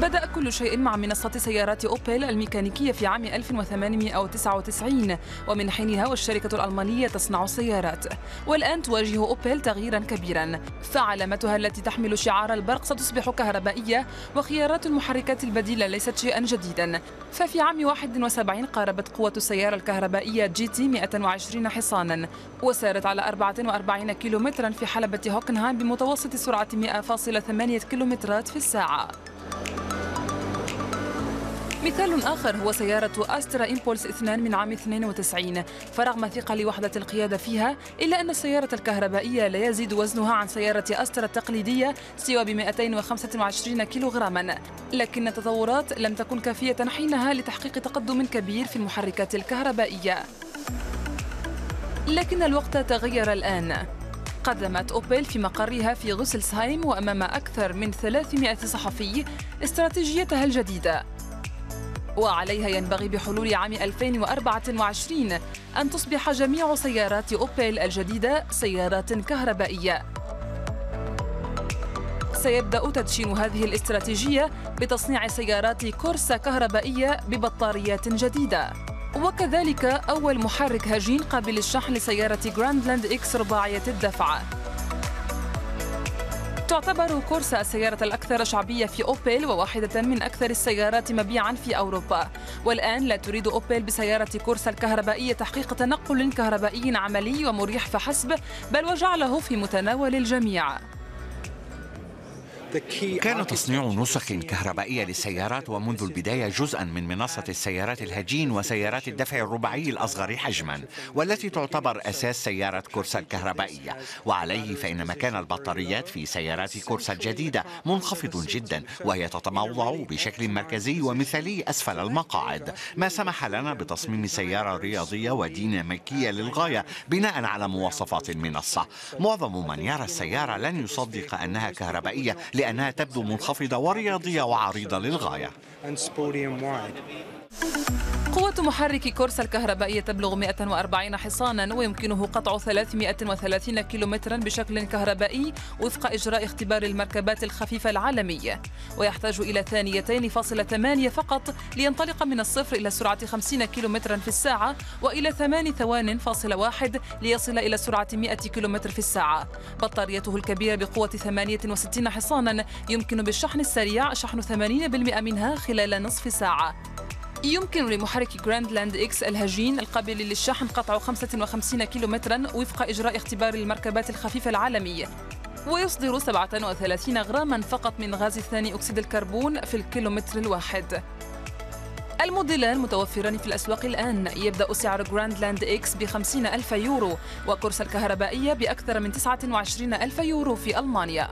بدأ كل شيء مع منصة سيارات أوبل الميكانيكية في عام 1899 ومن حينها والشركة الألمانية تصنع السيارات. والآن تواجه أوبل تغييرا كبيرا. فعلامتها التي تحمل شعار البرق ستصبح كهربائية وخيارات المحركات البديلة ليست شيئا جديدا. ففي عام 71 قاربت قوة السيارة الكهربائية GT 120 حصانا وسارت على 44 كيلومترا في حلبة هوكنهايم بمتوسط سرعة 100.8 كيلومترات في الساعة. مثال آخر هو سيارة أسترا إمبولس 2 من عام 92 فرغم ثقل وحدة القيادة فيها إلا أن السيارة الكهربائية لا يزيد وزنها عن سيارة أسترا التقليدية سوى ب 225 كيلوغراما. لكن التطورات لم تكن كافية حينها لتحقيق تقدم كبير في المحركات الكهربائية. لكن الوقت تغير الآن. قدمت أوبل في مقرها في غوسلسهايم وأمام أكثر من 300 صحفي استراتيجيتها الجديدة. وعليها ينبغي بحلول عام 2024 أن تصبح جميع سيارات أوبل الجديدة سيارات كهربائية. سيبدأ تدشين هذه الاستراتيجية بتصنيع سيارات كورسا كهربائية ببطاريات جديدة. وكذلك أول محرك هجين قابل للشحن لسيارة جراندلاند X رباعية الدفع. تعتبر كورسا السيارة الأكثر شعبية في أوبل وواحدة من أكثر السيارات مبيعا في أوروبا. والآن لا تريد أوبل بسيارة كورسا الكهربائية تحقيق تنقل كهربائي عملي ومريح فحسب بل وجعله في متناول الجميع. كان تصنيع نسخ كهربائية للسيارات ومنذ البداية جزءا من منصة السيارات الهجين وسيارات الدفع الرباعي الأصغر حجما والتي تعتبر أساس سيارة كورسا الكهربائية. وعليه فإن مكان البطاريات في سيارات كورسا الجديدة منخفض جدا وهي تتموضع بشكل مركزي ومثالي أسفل المقاعد. ما سمح لنا بتصميم سيارة رياضية وديناميكية للغاية بناء على مواصفات المنصة. معظم من يرى السيارة لن يصدق أنها كهربائية لأنها تبدو منخفضة ورياضية وعريضة للغاية. قوة محرك كورسا الكهربائية تبلغ 140 حصانا ويمكنه قطع 330 كيلومترا بشكل كهربائي وفق إجراء اختبار المركبات الخفيفة العالمية ويحتاج إلى ثانيتين فاصلة ثمانية فقط لينطلق من الصفر إلى سرعة 50 كيلومترا في الساعة وإلى ثمان ثوان فاصلة واحد ليصل إلى سرعة 100 كيلومتر في الساعة. بطاريته الكبيرة بقوة 68 حصانا يمكن بالشحن السريع شحن 80% منها خلال نصف ساعة. يمكن لمحرك جراندلاند X الهجين القابل للشحن قطع 55 كيلومترا وفق إجراء اختبار المركبات الخفيفة العالمية ويصدر 37 غراما فقط من غاز ثاني أكسيد الكربون في الكيلومتر الواحد. الموديلان متوفران في الأسواق الآن. يبدأ سعر جراندلاند X ب 50 ألف يورو وكورسا الكهربائية بأكثر من 29 ألف يورو في ألمانيا.